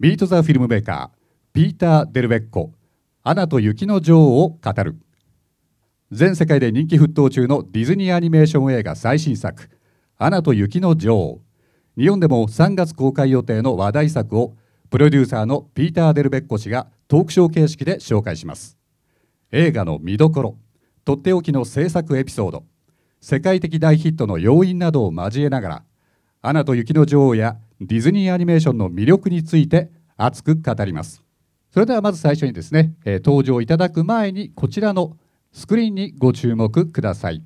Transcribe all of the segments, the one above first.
Meet the Filmmaker ピーター・デルベッコ「アナと雪の女王」を語る。全世界で人気沸騰中のディズニーアニメーション映画最新作「アナと雪の女王」日本でも3月公開予定の話題作をプロデューサーのピーター・デルベッコ氏がトークショー形式で紹介します。映画の見どころとっておきの制作エピソード世界的大ヒットの要因などを交えながら「アナと雪の女王」やディズニーアニメーションの魅力について熱く語ります。それではまず最初にですね、えー、登場いただく前にこちらのスクリーンにご注目ください。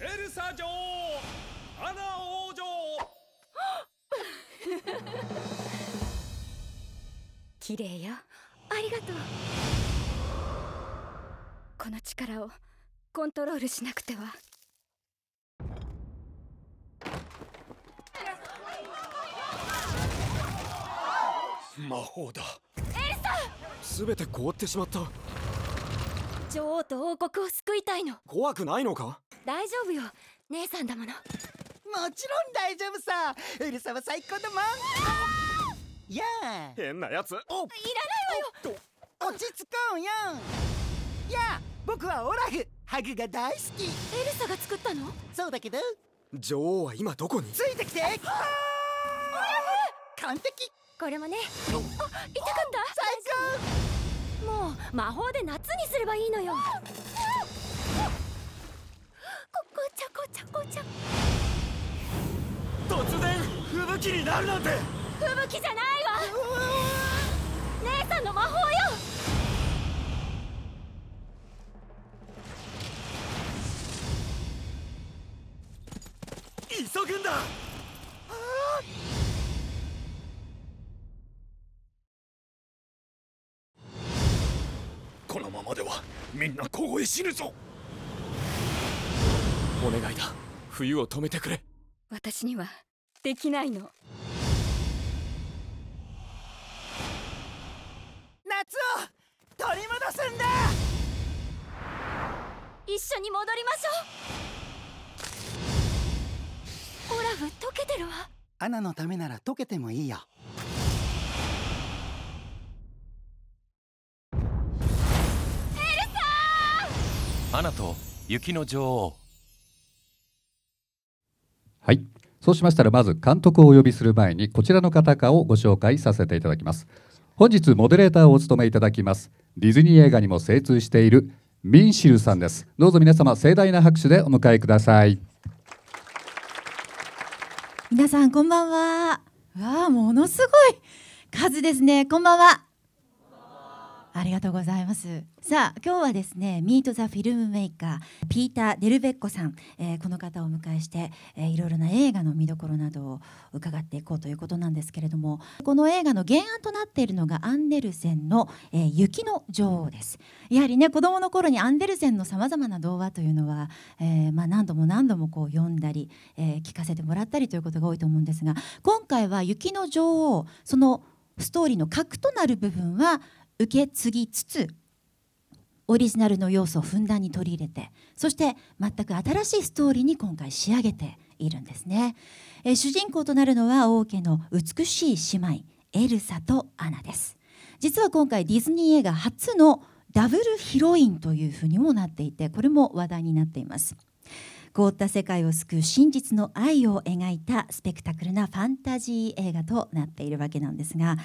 エルサ女王アナ王女 綺麗よ。ありがとう。この力をコントロールしなくては。魔法だ。エルサ！すべて凍ってしまった。女王と王国を救いたいの。怖くないのか？大丈夫よ。姉さんだもの。もちろん大丈夫さ。エルサは最高だもんやあ！変なやつ。おいらないわよ。落ち着こうよやあ僕はオラフハグが大好き。エルサが作ったの？そうだけど。女王は今どこに？ついてきて。完璧。これもね。あ痛かった。最もう魔法で夏にすればいいのよ。ここちゃこちゃこちゃ突然吹雪になるなんて。吹雪じゃないわ。姉さんの魔法よ急ぐんだ。このままではみんな凍え死ぬぞ。お願いだ。冬を止めてくれ。私にはできないの。夏を取り戻すんだ。一緒に戻りましょうオラフ溶けてるわ。アナのためなら溶けてもいいよ。アナと雪の女王。はい。そうしましたらまず監督をお呼びする前にこちらの方かをご紹介させていただきます。本日モデレーターをお務めいただきます。ディズニー映画にも精通しているミンシルさんです。どうぞ皆様盛大な拍手でお迎えください皆さんこんばんは。わあものすごい数ですね。こんばんは。ありがとうございます。さあ今日はですね、 Meet the Filmmaker ピーターデルベッコさん、えーこの方をお迎えして、えーいろいろな映画の見どころなどを伺っていこうということなんですけれども、この映画の原案となっているのがアンデルセンの、えー雪の女王です。やはりね子供の頃にアンデルセンのさまざまな童話というのは、えーまあ何度も何度もこう読んだり、えー聞かせてもらったりということが多いと思うんですが今回は「雪の女王」そのストーリーの核となる部分は受け継ぎつつオリジナルの要素をふんだんに取り入れてそして全く新しいストーリーに今回仕上げているんですね、えー主人公となるのは王家の美しい姉妹エルサとアナです。実は今回ディズニー映画初のダブルヒロインというふうにもなっていてこれも話題になっています。凍った世界を救う真実の愛を描いたスペクタクルなファンタジー映画となっているわけなんですが、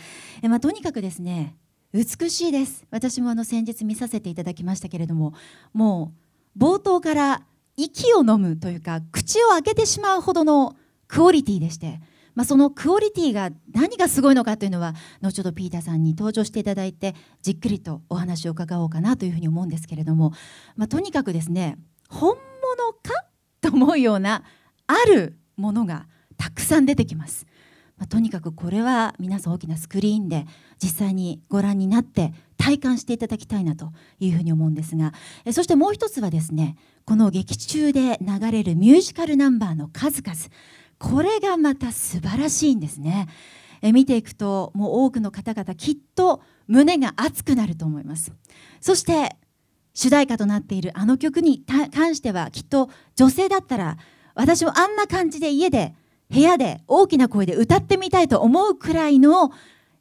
えまあ、とにかくですね美しいです私もあの先日見させていただきましたけれどももう冒頭から息を飲むというか口を開けてしまうほどのクオリティでして、まあ、そのクオリティが何がすごいのかというのは後ほどピーターさんに登場していただいてじっくりとお話を伺おうかなというふうに思うんですけれども、まあ、とにかくですね本物かと思うようなあるものがたくさん出てきます。まあ、とにかくこれは皆さん大きなスクリーンで実際にご覧になって体感していただきたいなというふうに思うんですがえそしてもう一つはですねこの劇中で流れるミュージカルナンバーの数々。これがまた素晴らしいんですね。え見ていくともう多くの方々きっと胸が熱くなると思います。そして主題歌となっているあの曲に関してはきっと女性だったら私もあんな感じで家で部屋で大きな声で歌ってみたいと思うくらいの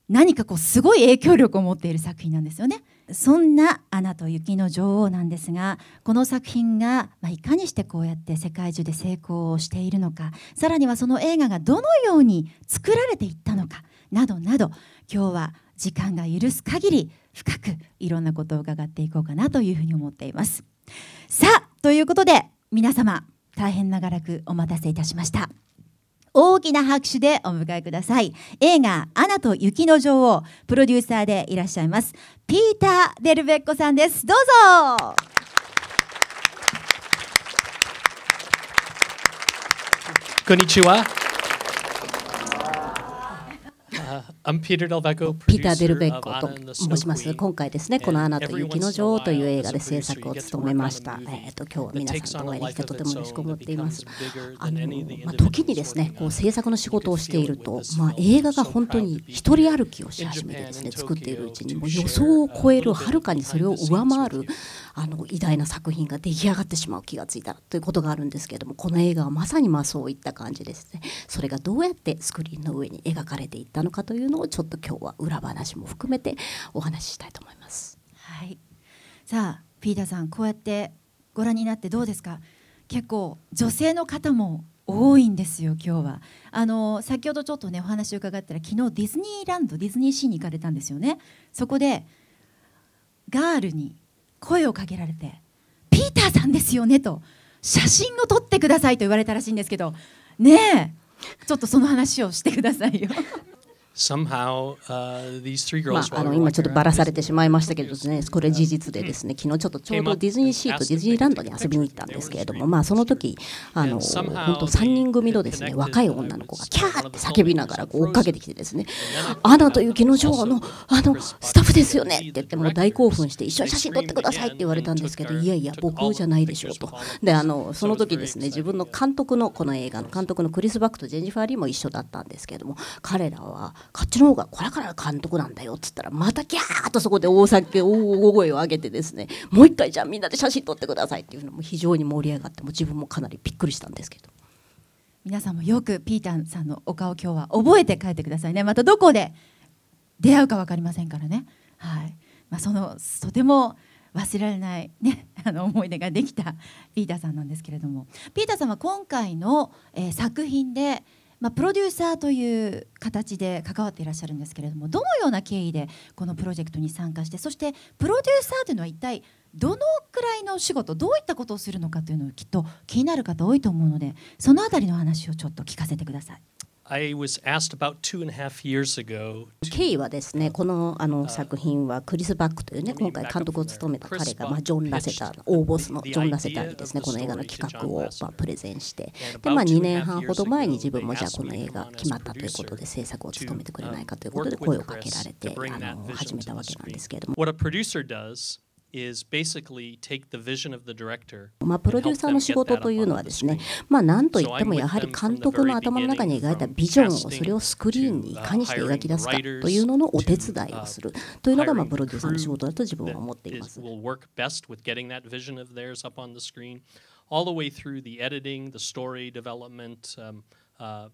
何かこうすごい影響力を持っている作品なんですよね。そんな「アナと雪の女王」なんですがこの作品が、まあ、いかにしてこうやって世界中で成功をしているのかさらにはその映画がどのように作られていったのかなどなど今日は時間が許す限り深くいろんなことを伺っていこうかなというふうに思っています。さあということで皆様大変長らくお待たせいたしました。大きな拍手でお迎えください。映画「アナと雪の女王」プロデューサーでいらっしゃいますピーター・デルベッコさんです。どうぞ。こんにちは。ピーター・デルベッコと申します。今回ですね、このアナと雪の女王という映画で制作を務めました。えー、と今日は皆さんとお会いできてとても嬉しく思っています。あのまあ、時にですね、こう制作の仕事をしていると、まあ、映画が本当に一人歩きをし始めてですね、作っているうちにも予想を超える、はるかにそれを上回るあの偉大な作品が出来上がってしまう気がついたということがあるんですけれども、この映画はまさにまあそういった感じですね。それがどうやってスクリーンの上に描かれていったのかというのをちょっと今日は裏話も含めてお話ししたいと思います。はい、さあピーターさんこうやってご覧になってどうですか？結構女性の方も多いんですよ今日はあの先ほどちょっとねお話を伺ったら昨日ディズニーランドディズニーシーに行かれたんですよねそこでガールに声をかけられて「ピーターさんですよね」と「写真を撮ってください」と言われたらしいんですけどねえちょっとその話をしてくださいよ。Somehow, uh, these three girls まあ、あの今ちょっとばらされてしまいましたけどね、これ事実でですね、昨日ちょっとちょうどディズニーシーとディズニーランドに遊びに行ったんですけれども、まあその時あの本当3人組のですね若い女の子がキャーって叫びながらこう追っかけてきてですね、アナと雪の女王のあのスタッフですよね？って言ってもう大興奮して一緒に写真撮ってくださいって言われたんですけど、いやいや僕じゃないでしょうと。であのその時ですね自分の監督のこの映画の監督のクリス・バックとジェニファー・リーも一緒だったんですけれども、彼らはこっちの方がこれから監督なんだよっつったらまたギャーッとそこで大酒大声を上げてですねもう一回じゃあみんなで写真撮ってくださいっていうのも非常に盛り上がっても自分もかなりびっくりしたんですけど。皆さんもよくピーターさんのお顔今日は覚えて帰ってくださいね。またどこで出会うか分かりませんからね。はい。まあ、そのとても忘れられない、ね、あの思い出ができたピーターさんなんですけれども。ピーターさんは今回の、えー、作品でまあ、プロデューサーという形で関わっていらっしゃるんですけれどもどのような経緯でこのプロジェクトに参加してそしてプロデューサーというのは一体どのくらいの仕事どういったことをするのかというのをきっと気になる方多いと思うのでその辺りの話をちょっと聞かせてください。I was asked about two and a half years ago 経緯はですねこのあの作品はクリス・バックというね今回監督を務めた彼が、まあ、ジョン・ラセター大ボスのジョン・ラセターにですねこの映画の企画を、まあ、プレゼンして。で、まあ、2年半ほど前に自分もじゃあこの映画決まったということで制作を務めてくれないかということで声をかけられてあの始めたわけなんですけれども。まあ、プロデューサーの仕事というのはですね、まあ、なんといってもやはり監督の頭の中に描いたビジョンをそれをスクリーンにいかにして描き出すかというののお手伝いをするというのがまあプロデューサーの仕事だと自分は思っています。all the way through the editing, the story development, um, uh,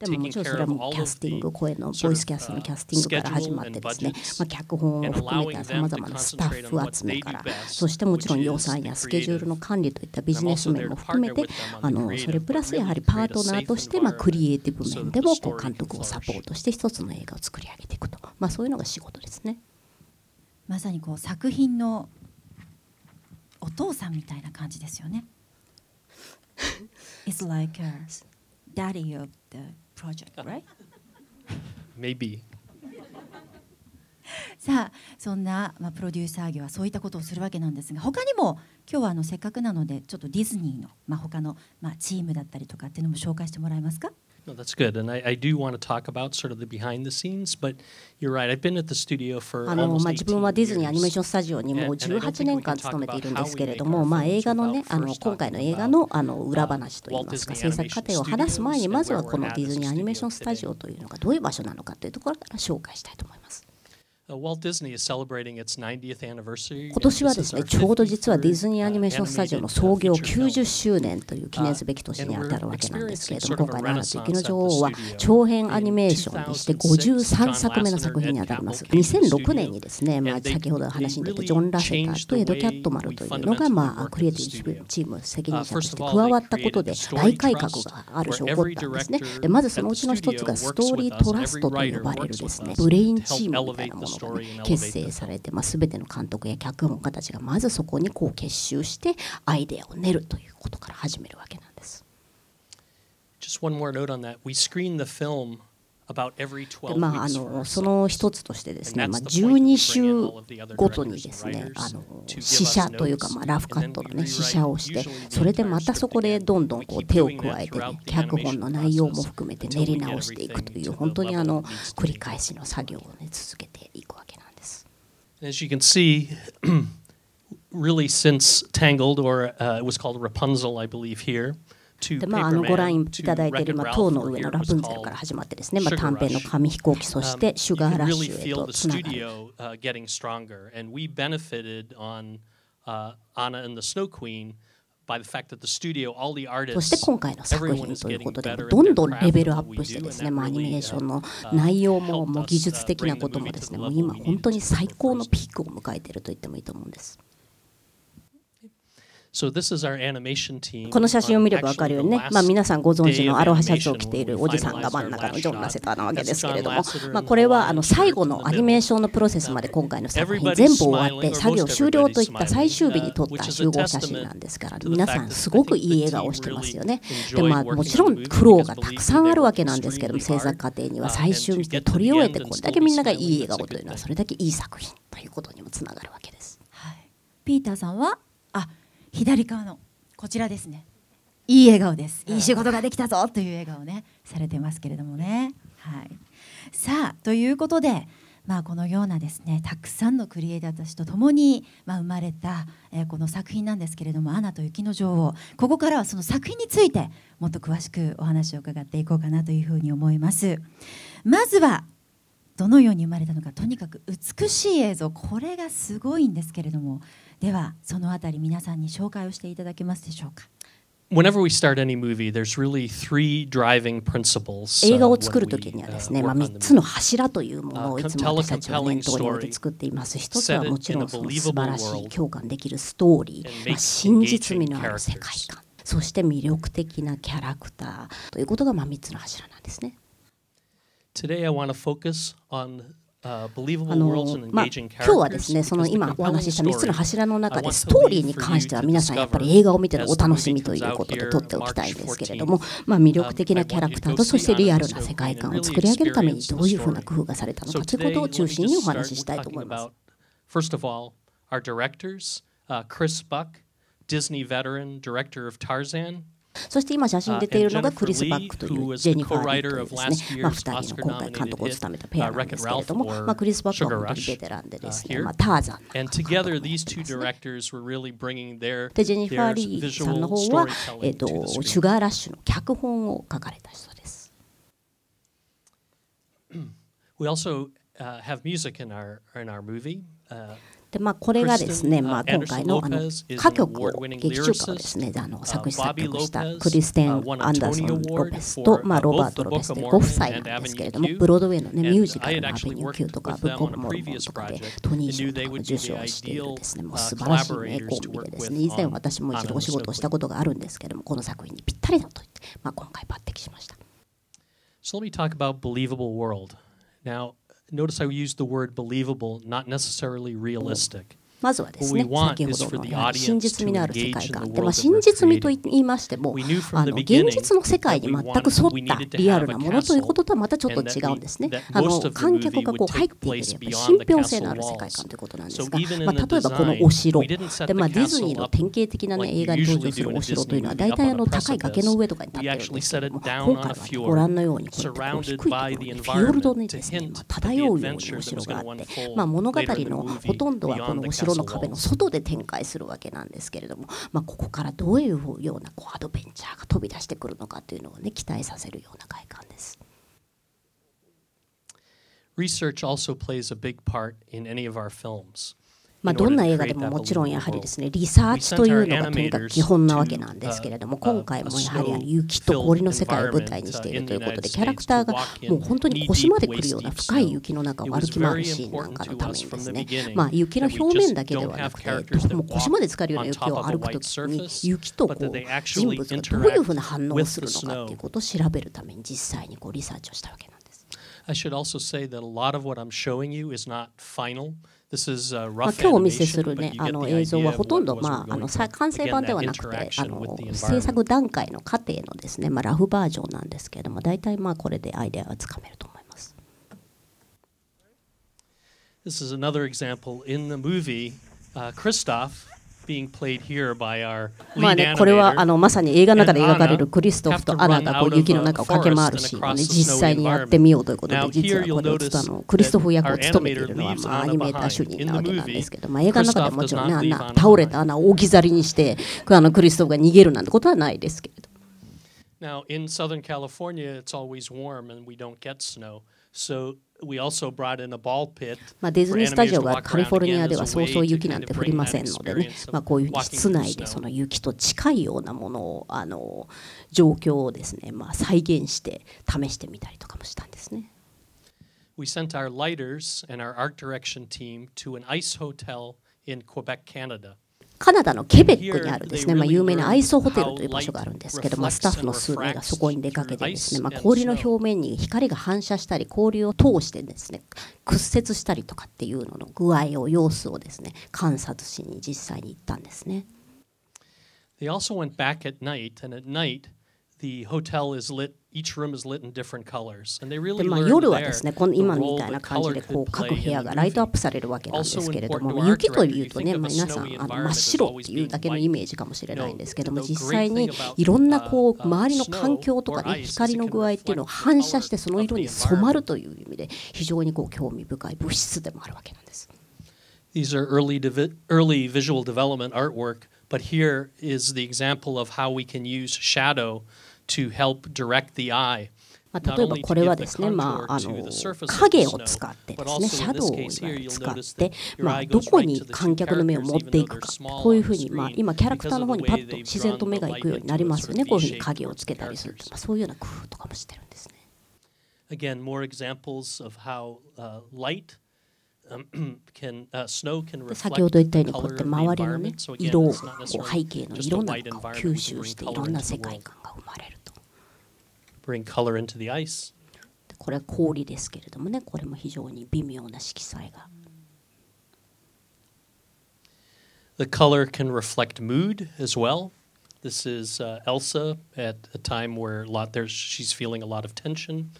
でももちろんそれはもうキャスティング声のボイスキャストのキャスティングから始まってですね、まあ、脚本を含めたさまざまなスタッフ集めからそしてもちろん予算やスケジュールの管理といったビジネス面も含めてあのそれプラスやはりパートナーとしてまあクリエイティブ面でもこう監督をサポートして一つの映画を作り上げていくと、まあ、そういうのが仕事ですね。まさにこう作品のお父さんみたいな感じですよね。It's like a daddy of the project, right? Maybe. さあそんな、まあ、プロデューサー業はそういったことをするわけなんですが他にも今日はあのせっかくなのでちょっとディズニーの、まあ、他の、まあ、チームだったりとかっていうのも紹介してもらえますか？No, that's good. And I, I do want to talk about sort of the behind the scenes, but you're right. I've been at the studio for あの、まあ、自分はディズニーアニメーションスタジオにもう18年間勤めているんですけれども、まあ、映画のね、あの今回の映画のあの裏話といいますか、制作過程を話す前に、まずはこのディズニーアニメーションスタジオというのがどういう場所なのかというところから紹介したいと思います。今年はですねちょうど実はディズニーアニメーションスタジオの創業90周年という記念すべき年にあたるわけなんですけれども今回の「アナと雪の女王」は長編アニメーションにして53作目の作品にあたります。2006年にですね、まあ、先ほど話に出たジョン・ラセターとエド・キャットマルというのが、まあ、クリエイティブチーム責任者として加わったことで大改革がある種起こったんですね。でまずそのうちの一つがストーリートラストと呼ばれるですね。ブレインチームみたいなものが、ね、結成されて、まあ、全ての監督や脚本家たちがまずそこにこう結集してアイデアを練るということから始めるわけなんです。Just one more note on that. We screen the film まあ、あのその一つとしてですね、まあ、12週ごとにですねあの試写というか、まあ、ラフカットの、ね、試写をしてそれでまたそこでどんどんこう手を加えて、ね、脚本の内容も含めて練り直していくという本当にあの繰り返しの作業を、ね、続けていくわけなんです。As you can see, really since Tangled, or uh, it was called Rapunzel, I believe here. でまあ、あのご覧いただいている、まあ、塔の上のラプンツェルから始まってですね、まあ、短編の紙飛行機そしてシュガーラッシュへとつながる。そして今回の作品ということでどんどんレベルアップしてですね、まあ、アニメーションの内容ももう技術的なこともですねもう今本当に最高のピークを迎えていると言ってもいいと思うんです。この写真を見れば分かるようにね、まあ、皆さんご存知のアロハシャツを着ているおじさんが真ん中のジョン・ラセターなわけですけれども、まあ、これはあの最後のアニメーションのプロセスまで今回の作品全部終わって作業終了といった最終日に撮った集合写真なんですから皆さんすごくいい笑顔してますよね。でまあ、もちろん苦労がたくさんあるわけなんですけども制作過程には最終日で撮り終えてこれだけみんながいい笑顔というのはそれだけいい作品ということにもつながるわけです。はい、ピーターさんは？あ左側のこちらですね。いい笑顔です。いい仕事ができたぞという笑顔ね。されてますけれどもね。はい。さあということでまあ、このようなですねたくさんのクリエイターたちと共に、まあ、生まれた、えー、この作品なんですけれども「アナと雪の女王」ここからはその作品についてもっと詳しくお話を伺っていこうかなというふうに思います。まずはどのように生まれたのかとにかく美しい映像これがすごいんですけれどもではそのあたり皆さんに紹介をしていただけますでしょうか？Whenever we start any movie, there's really three driving principles. 映画を作るときにはですね、まあ、3つの柱というものをいつも私たちは念頭に置いて作っています。一つはもちろんその素晴らしい共感できるストーリー、まあ、真実味のある世界観、そして魅力的なキャラクターということがまあ3つの柱なんですね。Today I want to focus on あのまあ、今日はですねその今お話しした3つの柱の中でストーリーに関しては皆さんやっぱり映画を見てのお楽しみということで撮っておきたいんですけれども、まあ、魅力的なキャラクターとそしてリアルな世界観を作り上げるためにどういうふうな工夫がされたのかということを中心にお話ししたいと思います。First of all, our directors, uh, Chris Buck, Disney veteran, director of Tarzan, そして今写真に出ているのがクリス・バックというジェニファー・リーというですね、まあ、2人の今回監督を務めたペアなんですけれども、まあ、クリス・バックは本当にベテランでですね、まあ、ターザンで、ジェニファー・リーさんの方は、えーと、シュガーラッシュの脚本を書かれた人です。We also uh, have music in our, in our movie. Uh, でまあ、これがですね、まあ、今回のあの歌曲を劇中歌をですねあの作詞作曲したクリステン・アンダーソン・ロペスと、まあ、ロバート・ロペスでご夫妻なんですけれどもブロードウェイの、ね、ミュージカルのアベニュー Q とかブック・オブ・モルモンとかでトニー賞とかの受賞をしているですねもう素晴らしい名コンビでですね以前私も一度お仕事をしたことがあるんですけれどもこの作品にぴったりだと言って、まあ、今回抜擢しました。So let me talk about believable world. Now, Notice I used the word believable, not necessarily realistic. まずはですね、先ほどの真実味のある世界観。で、まあ、真実味と言いましても、あの現実の世界に全く沿ったリアルなものということとはまたちょっと違うんですね。あの観客がこう入っていける信憑性のある世界観ということなんですが、まあ、例えばこのお城。で、まあ、ディズニーの典型的な、ね、映画に登場するお城というのは大体あの高い崖の上とかに立ってるんですけども、今回はご覧のようにこうやってこう低いところにフィヨルドにですね、まあ、漂うようにお城があって、まあ、物語のほとんどはこのお城の壁の外で展開するわけなんですけれども、まあ、ここからどういうようなこうアドベンチャーが飛び出してくるのかというのをね期待させるような外観です。Research also plays a big part in any of our films. まあ、どんな映画でももちろんやはりですねリサーチというのがとにかく基本なわけなんですけれども今回もやはりあの雪と氷の世界を舞台にしているということでキャラクターがもう本当に腰まで来るような深い雪の中を歩き回るシーンなんかのためにですねまあ雪の表面だけではなくてもう腰まで浸かるような雪を歩くときに雪とこう人物がどういうふうな反応をするのかっていうことを調べるために実際にこうリサーチをしたわけなんです。I should also say that a lot of what I'm showing you is not final. まあ、今日お見せする、ね、あの映像はほとんど、まあ、あの完成版ではなくてあの制作段階の過程のですね、まあ、ラフバージョンなんですけれども大体まあこれでアイデアはつかめると思います。This is another example. In the movie、uh, Christoph まあね、これはあのまさに映画の中で描かれるクリストフとアナがこう雪の中を駆け回るシーンを、ね、実際にやってみようということで、実はこれをあのクリストフ役を務めているのは、まあ、アニメーター主任なわけなんですけど、まあ、映画の中でもちろんね、あんな倒れた穴を置き去りにして、あのクリストフが逃げるなんてことはないですけれど。Now, in Southern California, it's always warm and we don't get snow. So まあ、ディズニースタジオがカリフォルニアではそうそう雪なんて降りませんのでね、まあ、こういうふうに室内でその雪と近いようなものをあの状況をですね、まあ、再現して試してみたりとかもしたんですね。We sent our lighters and our art direction team to an ice hotel in Quebec, Canada. カナダのケベックにあるですね、まあ、有名なアイソホテルという場所があるんですけど、まあ、スタッフの数名がそこに出かけてですね、まあ、氷の表面に光が反射したり氷を通してですね屈折したりとかっていうのの具合を様子をですね観察しに実際に行ったんですね。They also went back at night, and at night the hotel is lit でまあ、夜はですね、この今みたいな感じでこう各部屋がライトアップされるわけなんですけれども、雪というとね、まあ、皆さんあの真っ白っていうだけのイメージかもしれないんですけども、実際にいろんなこう周りの環境とかね、光の具合っていうのを反射してその色に染まるという意味で非常にこう興味深い物質でもあるわけなんです。These are early, early visual development artwork, but here is the example of how we can use shadow to help direct the eye. まあ、例えばこれはですね、まあ、あの影を使ってですね、シャドウを使って、まあ、どこに観客の目を持っていくか、こういうふうに、まあ、今、キャラクターの方にパッと自然と目がいくようになりますよね、こういうふうに影をつけたりすると、まあ、そういうような工夫とかもしてるんですね。Again, more examples of how、uh, light 先ほど言ったようにこうやって周りの、ね、色をこう背景の色なんかを吸収していろんな世界観が生まれると。これは氷ですけれどもねこれも非常に微妙な色彩が。The color can reflect mood as well. This is uh, Elsa at a time where a lot there's she's feeling a lot of tension.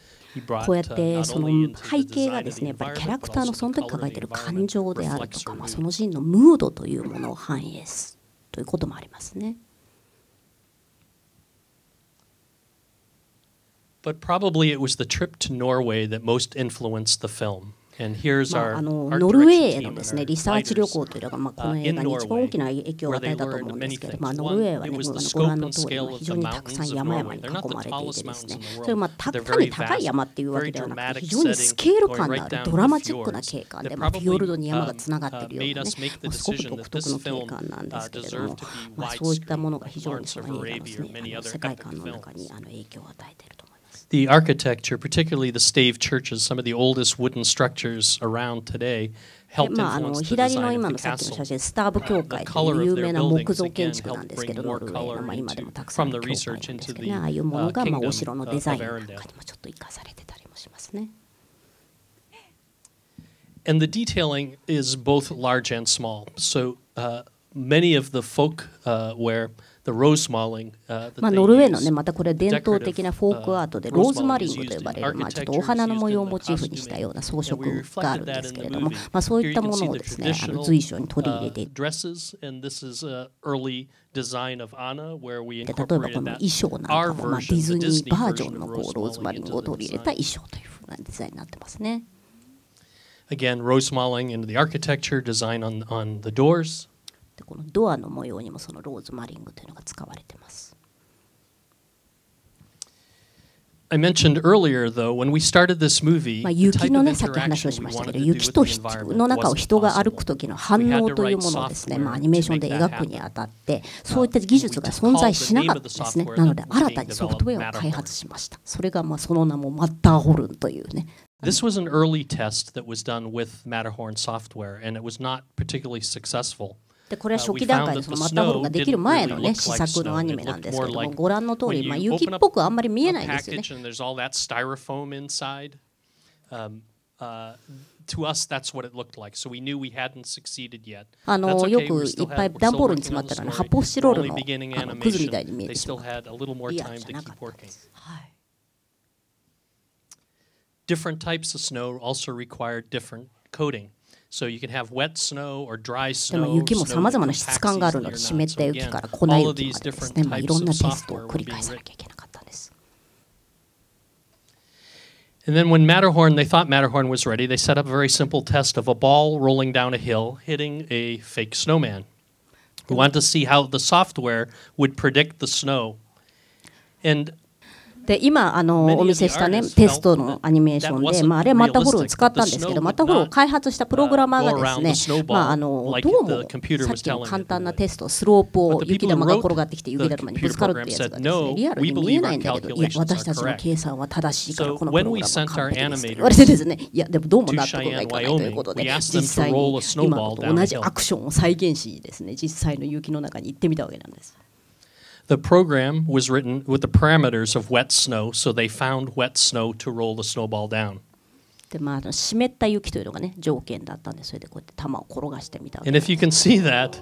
こうやってその背景がですねやっぱりキャラクターのその時抱えている感情であるとか、まあ、そのシーンのムードというものを反映すということもありますね。But probably it was the trip to Norway that most influenced the film. まあ、あのノルウェーへのですねリサーチ旅行というのが、まあ、この映画に一番大きな影響を与えたと思うんですけど、まあ、ノルウェーはね、ご覧の通り、非常にたくさん山々に囲まれていてですね、それまあ、た単に高い山っていうわけではなくて、非常にスケール感のあるドラマチックな景観で、まあ、フィヨルドに山がつながっているようなね、まあ、すごく独特の景観なんですけれども、まあ、そういったものが非常にその映画の,、ね、あの世界観の中にあの影響を与えていると。the architecture, particularly the stave churches, some of the oldest wooden structures around today, まあ、あの左の今のさっきの写真、スターブ教会という有名な木造建築なんですけど、ノルウェーの、まあ、今でもたくさんの教会なんですけどね、ああいうものが、まあ、お城のデザインなんかにもちょっと生かされてたりもしますね。And the detailing is both large and small. So uh, many of the folk uh, where まあ、ノルウェーのね、またこれ伝統的なフォークアートでローズマリングと呼ばれる、まあ、ちょっとお花の模様をモチーフにしたような装飾があるんですけれども、まあ、そういったものをですね、あの随所に取り入れていて、例えばこの衣装なんかも、まあ、ディズニーバージョンのこうローズマリングを取り入れた衣装というふうなデザインになってますね。Again, rose malling into the architecture, design on, on the doors. でこのドアの模様にもそのローズマリングというのが使われています。I mentioned earlier, though, when we started this movie, まあ雪のねさっき話をしましたけど雪との中を人が歩く時の反応というものをですね、まあ、アニメーションで描くにあたってそういった技術が存在しなかったですね。なので新たにソフトウェアを開発しました。それがまあその名もマッターホルンというね。This was an early test that was done with Matterhorn software, and it was not particularly successful. でこれは初期段階でそのマッターホルンができる前のね試作のアニメなんですけどもご覧の通り、まあ、雪っぽくあんまり見えないんですよね。to us, that's what it looked like. So we knew we hadn't succeeded yet. あのよくいっぱい段ボールに詰まったの発泡スチロールのあのくずみたいに見えてしまう。リアルじゃなかったです。はい Different types of snow also require different coating. So you can have wet snow or dry snow. でも雪もさまざまな質感があるので湿った雪から粉雪までですね、まあ、いろんなテストを繰り返さなきゃいけなかったんです。And then when Matterhorn, they thought Matterhorn was ready, they set up a very simple test of a ball rolling down a hill hitting a fake snowman. We wanted to see how the software would predict the snow. And で今あのお見せしたねテストのアニメーションで、まあ、あれはマッターホルを使ったんですけどマッターホルを開発したプログラマーがですね、まあ、あのどうもさっきの簡単なテストスロープを雪玉が転がってきて雪だるまにぶつかるってやつがですねリアルに見えないんだけどいや私たちの計算は正しいからこのプログラムは完璧です。と言われてですねいやでもどうも納得がいかないということで実際に今と同じアクションを再現しですね実際の雪の中に行ってみたわけなんです。The program was written with the parameters of wet snow, so they found wet snow to roll the snowball down. でまあ、湿った雪というのがね条件だったんでそれでこうやって球を転がしてみた And if you can see that,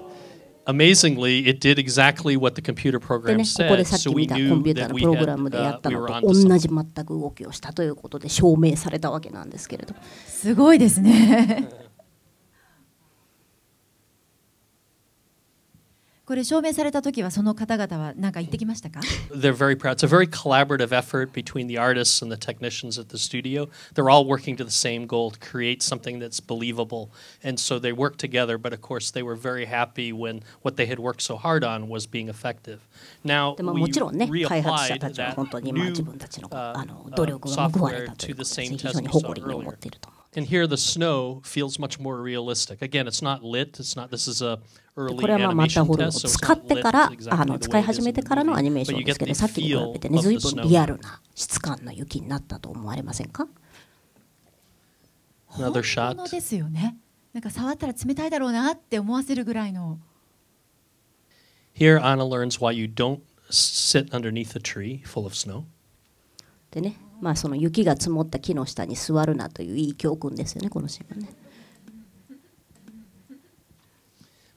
amazingly, it did exactly what the computer で program ね、ここで said. さっき So 見 we たコン knew ピューター that の we プログ had ラムでや uh, った we の were と onto 同 something. じ全く動きをしたということで証明されたわけなんですけれどすごいですねこれ証明された時はその方々は何か言ってきましたか They're very proud. It's a very collaborative effort between the artists and the technicians at the studio. They're all working to the same goal to create something that's believable. And so they work together, but of course they were very happy when what they had worked so hard on was being effective. Now, でも we もちろんね開発者 reapplied たちは that 本当にまあ new 自分たちの uh, あの努 uh, 力が報われ software たとい to うこ the とで same 非 test 常に we 誇 saw りに思 earlier. っていると思う。 And here the snow feels much more realistic. Again, it's not lit. It's not. This is a これはまあマッター animation ホルンを使ってからあの使い始めてからの.アニメーションですけどさっきに比べてね随分.リアルな質感の雪になったと思われませんか Another 本物.ですよねなんか触ったら冷たいだろうなって思わせるぐらいの Here, Anna learns why you don't sit underneath a tree full of snow. でねまあその雪が積もった木の下に座るなといういい教訓ですよねこのシーンはね。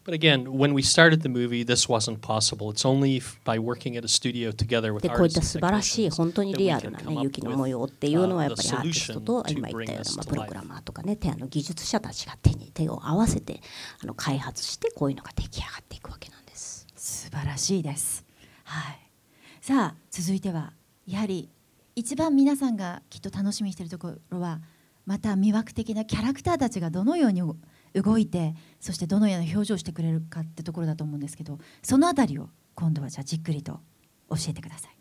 But again, when we started the movie, this wasn't possible. It's only f- by working at a studio together with でこういった artists 素 and 晴らしい technicians 本当に that リ we アル can な、come ね、up 雪の with 模様っていうのはやっ uh, ぱ the りアーティスト solution と to 今言っ bring たよう this な、まあ、to プロ life. グラマーとかね手あの技術者たちが手に手を合わせてあの開発してこういうのが出来上がっていくわけなんです。素晴らしいです。はい。さあ続いてはやはり一番皆さんがきっと楽しみにしているところはまた魅惑的なキャラクターたちがどのように動いてそしてどのような表情をしてくれるかってところだと思うんですけどそのあたりを今度はじゃあじっくりと教えてください。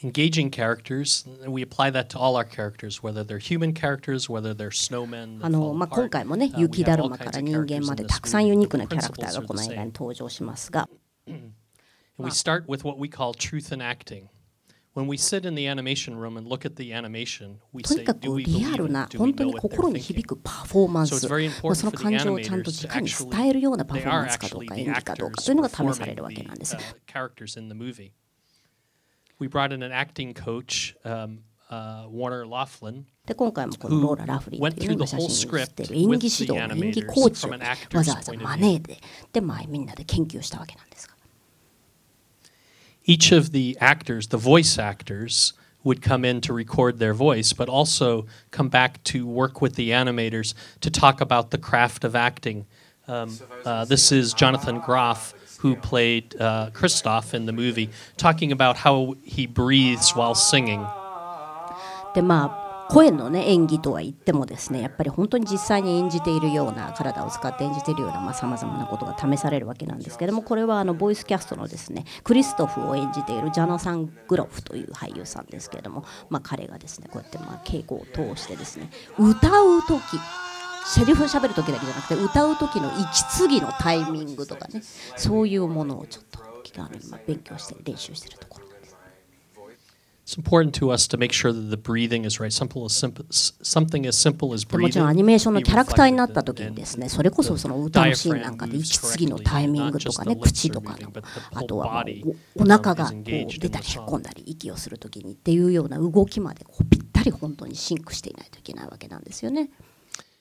Engaging characters, and we apply that to all our characters, whether they're human characters, whether they're snowmen. あのまあ、今.回もね Uh, we 雪だるまから人間までたくさんユニークなキャラクターがこの映画.に登場しますが And we start with what we call truth in acting. とにかくリアル?な Do we 本当 know に what they're 心に thinking? 響くパフォーマン So ス it's very まあ important その for the 感情をちゃんと animators to 直に actually 伝えるようなパフ they ォーマ are ンスかどう actually か演技かどうか actors というのが試されるわけなんです uh, characters in the movie. We brought in an acting coach, um, uh, Warner Laughlin, で今回もこのローラ・ラフリーという、ね、went through the 写真に写っている演技指導の演技コーチをわざわざ招いてで、まあ、みんなで研究したわけなんですが each of the actors, the voice actors, would come in to record their voice, but also come back to work with the animators to talk about the craft of acting. Um, uh, this is Jonathan Groff, who played uh, Christoph in the movie, talking about how he breathes while singing. The mob. 声の、ね、演技とは言ってもですねやっぱり本当に実際に演じているような体を使って演じているようなさまざ、まなことが試されるわけなんですけどもこれはあのボイスキャストのですねクリストフを演じているジャナサン・グロフという俳優さんですけれども、まあ、彼がですねこうやってまあ稽古を通してですね歌う時セリフ喋る時だけじゃなくて歌う時の息継ぎのタイミングとかねそういうものをちょっと今勉強して練習してるところ。It's important to us to make sure that the breathing is right. Simple as simple, something as simple as breathing. もちろんアニメーションのキャラクターになった時にですね、それこそその歌のシーンなんかで息継ぎのタイミングとかね、口とかの、あとはお腹がこう出たり引っ込んだり息をする時にっていうような動きまでこうぴったり本当にシンクしていないといけないわけなんですよね。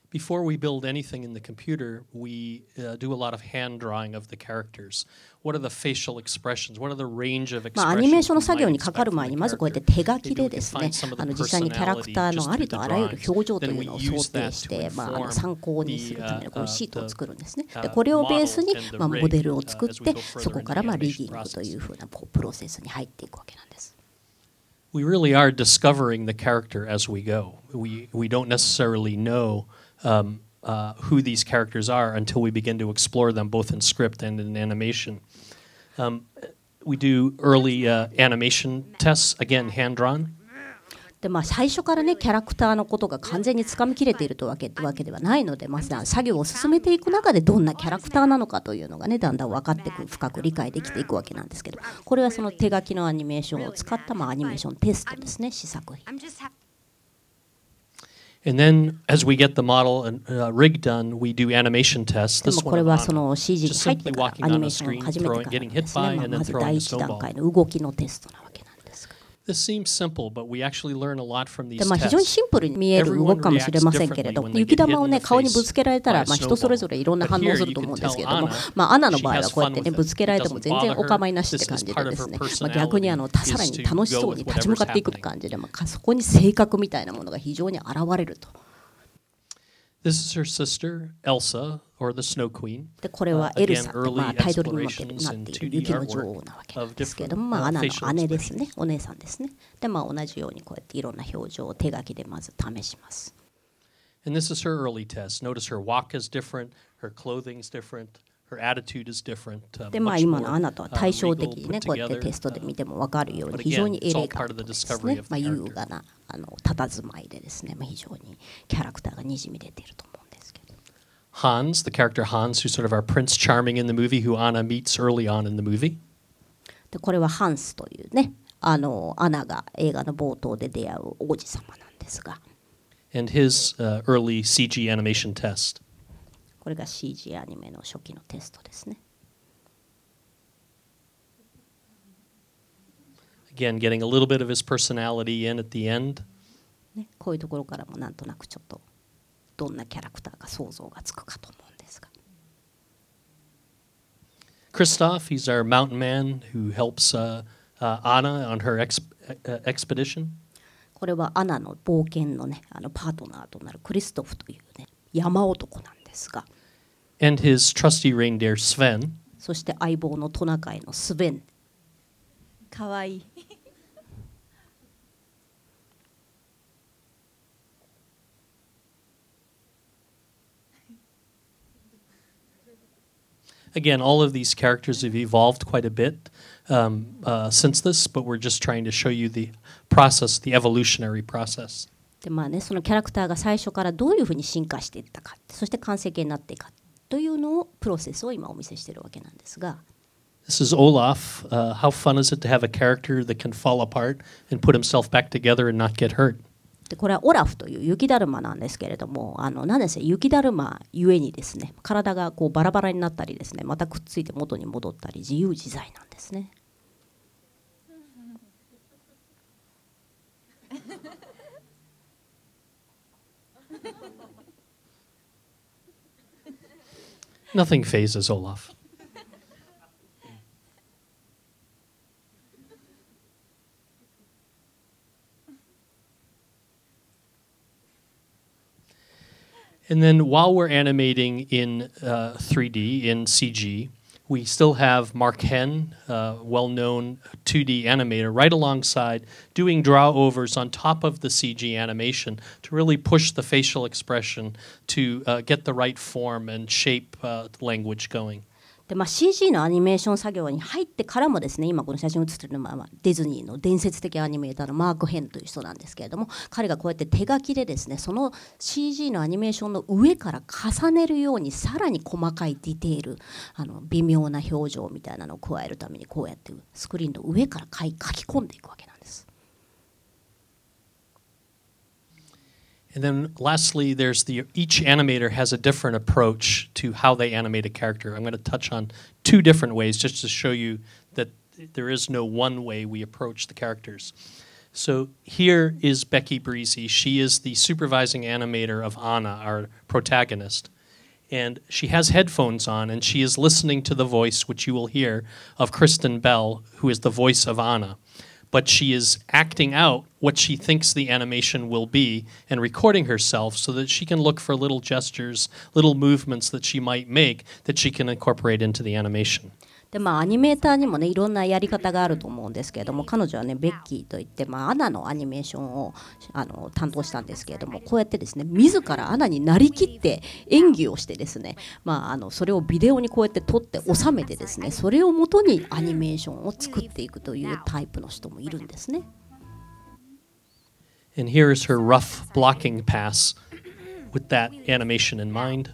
Before we build anything in the computer, we uh, do a lot of hand drawing of the characters. What are the facial expressions? What are the range of expressions? まあアニメーションの作業にかかる前にまずこうやって手書きでですね、あの実際にキャラクターのありとあらゆる表情というのを想定して、まああの参考にするためのこうシートを作るんですね。でこれをベースにまあモデルを作ってそこからまあリギングというふうなプロセスに入っていくわけなんです。We really are discovering the character as we go. We we don't necessarily know um, uh, who these characters are until we begin to explore them both in script and in animation. Um, we do early uh, animation tests, again, hand drawn. でまあ、最初からねキャラクターのことが完全につかみきれているとわけわけではないので、まず作業を進めていく中でどんなキャラクターなのかというのがねだんだん分かっていく深く理解できていくわけなんですけどこれはその手書きのアニメーションを使った、まあ、アニメーションテストですね試作品。And then, as we get the model and uh, rig done, we do animation tests. でもこれはその CG に入ってからアニメーションを始めてからですね、まあ、まず第一段階の動きのテストなわけなんです まあ非常にシンプルに見える動きかもしれませんけれど、雪玉をね顔にぶつけられたらまあ人それぞれいろんな反応すると思うんですけれども、まあアナの場合はこうやってねぶつけられても全然お構いなしって感じでですね、まあ逆にあのさらに楽しそうに立ち向かっていく感じで、まあそこに性格みたいなものが非常に現れると。This is her sister, Elsa, or the Snow Queen. でこれはエルサと、まあ、タイトルにもなっている雪の女王なわけなんですけれども、まあ、アナの姉ですね、お姉さんですね。で、まあ、同じようにこうやっていろんな表情を手書きでまず試します。And this is her early test. Notice her walk is different, her clothing is different. でまあ今のアナとは対照的にねこうやってテストで見ても分かるように非常にエレガントですね、まあ、優雅なあの佇まいでですね、まあ、非常にキャラクターがにじみ出ていると思うんですけど Hans, the character Hans, who's sort of our Prince Charming in the movie, who Anna meets early on in the movie. でこれはハンスというねあのアナが映画の冒頭で出会う王子様なんですが And his、uh, early CG animation test. これが CG アニメの初期のテストですね。Again, getting a little bit of his personality in at the end. ね、こういうところからもなんとなくちょっとどんなキャラクターか想像がつくかと思うんですが。Christoph, he's our mountain man who helps uh, uh, Anna on her exp uh, expedition. これはアナの冒険のね、あのパートナーとなるクリストフというね、山男なんですが。and his trusty reindeer Sven. そして相棒のトナカイのスベン。かわいい。Again, all of these characters have evolved quite a bit um, uh, since this, but we're just trying to show you the process, the evolutionary process. でまあね、そのキャラクターが最初からどういうふうに進化していったかそして完成形になっていくか というのをプロセスを今お見せしているわけなんですが。This is Olaf. Uh, how fun is it to have a character that can fall apart and put himself back together and not get hurt? でこれはオラフという雪だるまなんですけれどもあの何ですね雪だるまゆえにですね体がこうバラバラになったりですねまたくっついて元に戻ったり自由自在なんですね。Nothing phases Olaf. And then while we're animating in uh, 3D, in CG, we still have Mark Hen, uh, well known 2D animator, right alongside doing draw overs on top of the CG animation to really push the facial expression to uh, get the right form and shape uh, language going. で、まあ、CG のアニメーション作業に入ってからもですね今この写真写ってるのは、ディズニーの伝説的アニメーターのマーク・ヘンという人なんですけれども彼がこうやって手書きでですねその CG のアニメーションの上から重ねるようにさらに細かいディテールあの微妙な表情みたいなのを加えるためにこうやってスクリーンの上から書き込んでいくわけ And then lastly, there's the each animator has a different approach to how they animate a character. I'm going to touch on two different ways just to show you that there is no one way we approach the characters. So here is Becky Breezy. She is the supervising animator of Anna, our protagonist. And she has headphones on and she is listening to the voice, which you will hear, of Kristen Bell, who is the voice of Anna but she is acting out what she thinks the animation will be and recording herself so that she can look for little gestures, little movements that she might make that she can incorporate into the animation. でまあアニメーターにもねいろんなやり方があると思うんですけれども彼女はねベッキーといって、まあ、アナのアニメーションをあの担当したんですけれどもこうやってですね自らアナになりきって演技をしてですね、まあ、あのそれをビデオにこうやって撮って収めてですねそれをもとにアニメーションを作っていくというタイプの人もいるんですね。And here is her rough blocking pass with that animation in mind.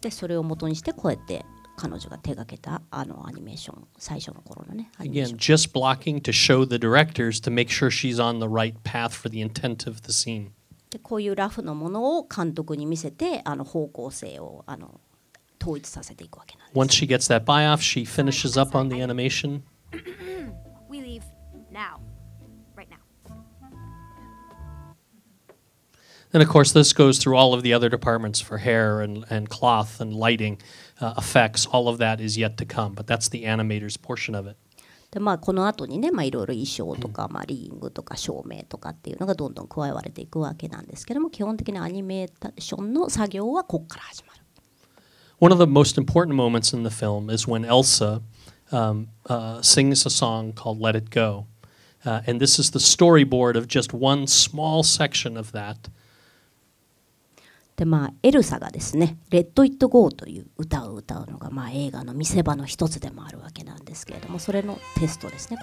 でそれをもとにしてこうやって彼女が手がけたあのアニメーション最初の頃のね Again, just blocking to show the directors to make sure she's on the right path for the intent of the scene. でこういうラフのものを監督に見せてあの方向性をあの統一させていくわけなんです。Once she gets that buy off, she finishes up on the animation. we leave now. And of course, this goes through all of the other departments for hair and, and cloth and lighting uh, effects. All of that is yet to come, but that's the animator's portion of it. でまあ、この後にね、まあ、いろいろ衣装とか、まあ、リングとか照明とかっていうのがどんどん加われていくわけなんですけども基本的にアニメーションの作業はここから始まる。One of the most important moments in the film is when Elsa um, uh, sings a song called Let It Go. Uh, and this is the storyboard of just one small section of that. でまあエルサがですね「レッド・イット・ゴー」という歌を歌うのが、まあ、映画の見せ場の一つでもあるわけなんですけれどもそれのテストですね。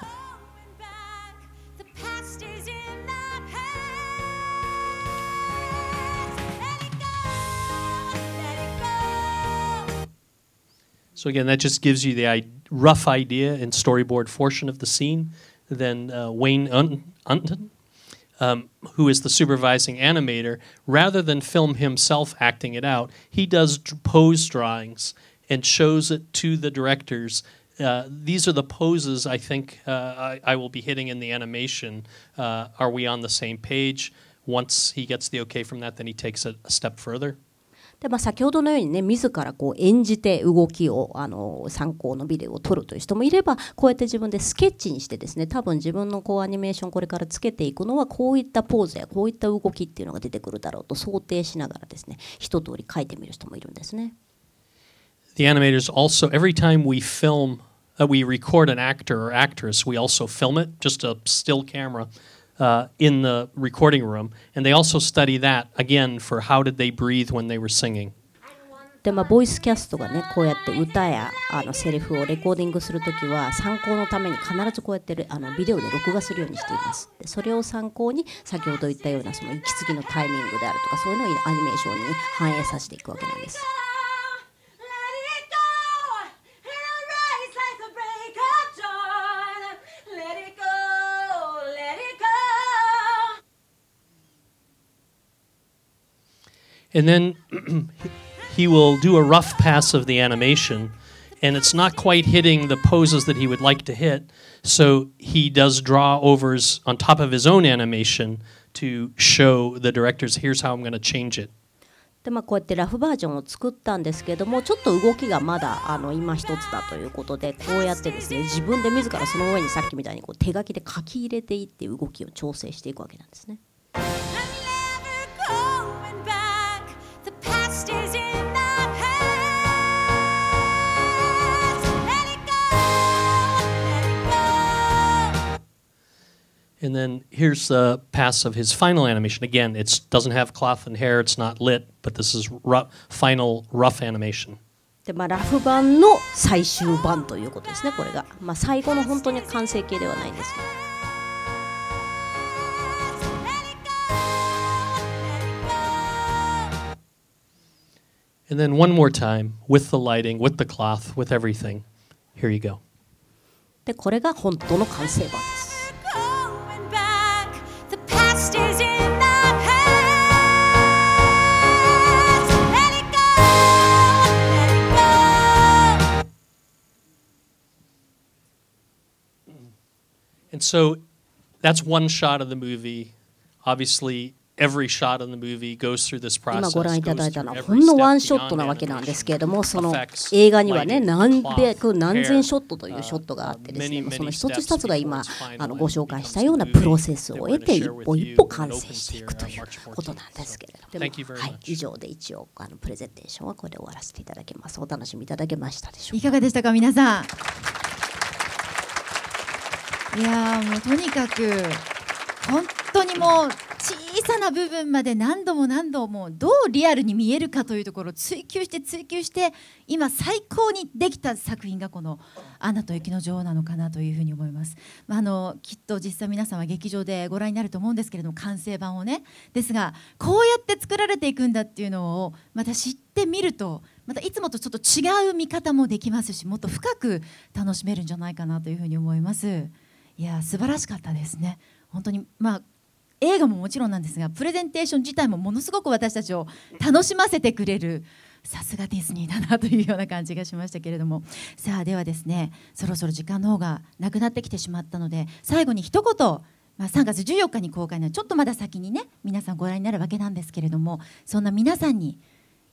So again, that just gives you the rough idea and storyboard portion of the scene. Then uh, Wayne Unton um, who is the supervising animator, rather than film himself acting it out, he does pose drawings and shows it to the directors. Uh, these are the poses I think uh, I, I, will be hitting in the animation. Uh, are we on the same page? Once he gets the okay from that, then he takes it a step further. でまあ、先ほどのようにね自らこう演じて動きをあの参考のビデオを撮るという人もいればこうやって自分でスケッチにしてですね多分自分のこうアニメーションこれからつけていくのはこういったポーズやこういった動きっていうのが出てくるだろうと想定しながらですね一通り書いてみる人もいるんですね。The animators also every time we film uh, we record an actor or actress we also film it just a still camera uh, in the recording room, and they also study that again for how did they breathe when they were singing. でまあ、ボイスキャストがねこうやって歌やあのセリフをレコーディングするときは参考のために必ずこうやってあのビデオで録画するようにしていますでそれを参考に先ほど言ったようなその息継ぎのタイミングであるとかそういうのをアニメーションに反映させていくわけなんです。And then he will do a rough pass of the animation, and it's not quite hitting the poses that he would like to hit. So he does draw overs on top of his own animation to show the directors, here's how I'm going to change it. でまあ、こうやってラフバージョンを作ったんですけどもちょっと動きがまだあの今一つだということでこうやってですね自分で自らその上にさっきみたいにこう手書きで書き入れていって動きを調整していくわけなんですね。 And then here's the pass of his final animation. Again, it doesn't have cloth and hair, it's not lit, but this is rough, final rough animation. でまあ、ラフ版の最終版ということですね、これが。まあ、最後の本当に完成形ではないんですけど。And then one more time, with the lighting, with the cloth, with everything. Here you go. で、これが本当の完成版です。And so that's one shot of the movie. Obviously, every shot in the movie goes through this process. 今ご覧いただいたのはほんのワンショットなわけなんですけれどもその映画にはね何百何千ショットというショットがあってです。ねその一つ一つが今あのご紹介したようなプロセスを得て一歩一歩完成していくということなんですけれども。はい。以上で一応あのプレゼンテーションはこれで終わらせていただきますお楽しみいただけましたでしょうか。いかがでしたか皆さん。いやもうとにかく本当にもう小さな部分まで何度も何度もどうリアルに見えるかというところを追求して追求して今最高にできた作品がこの「アナと雪の女王」なのかなというふうに思います。まあ、あのきっと実際皆さんは劇場でご覧になると思うんですけれども完成版をねですがこうやって作られていくんだっていうのをまた知ってみるとまたいつもとちょっと違う見方もできますしもっと深く楽しめるんじゃないかなというふうに思います。いや素晴らしかったですね本当にまあ映画ももちろんなんですがプレゼンテーション自体もものすごく私たちを楽しませてくれるさすがディズニーだなというような感じがしましたけれども。さあではですねそろそろ時間の方がなくなってきてしまったので最後に一言まあ、3月14日に公開のちょっとまだ先にね皆さんご覧になるわけなんですけれどもそんな皆さんに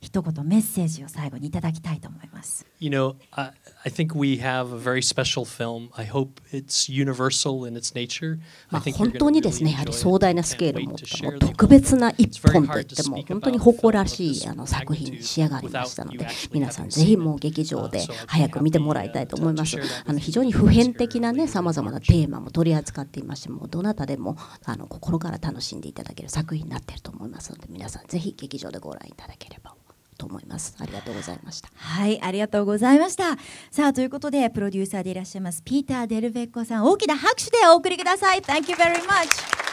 一言メッセージを最後にいただきたいと思います。You know, I, I think we have a very special film. I hope it's universal in its nature. まあ本当にですね、やはり壮大なスケールを持ったもう特別な一本といっても本当に誇らしいあの作品に仕上がりましたので、皆さんぜひもう劇場で早く見てもらいたいと思います。あの非常に普遍的なね、さまざまなテーマも取り扱っていまして、もうどなたでもあの心から楽しんでいただける作品になっていると思いますので、皆さんぜひ劇場でご覧いただければ。と思います。ありがとうございました。はいありがとうございました。さあということでプロデューサーでいらっしゃいますピーター・デルベッコさん大きな拍手でお送りください。Thank you very much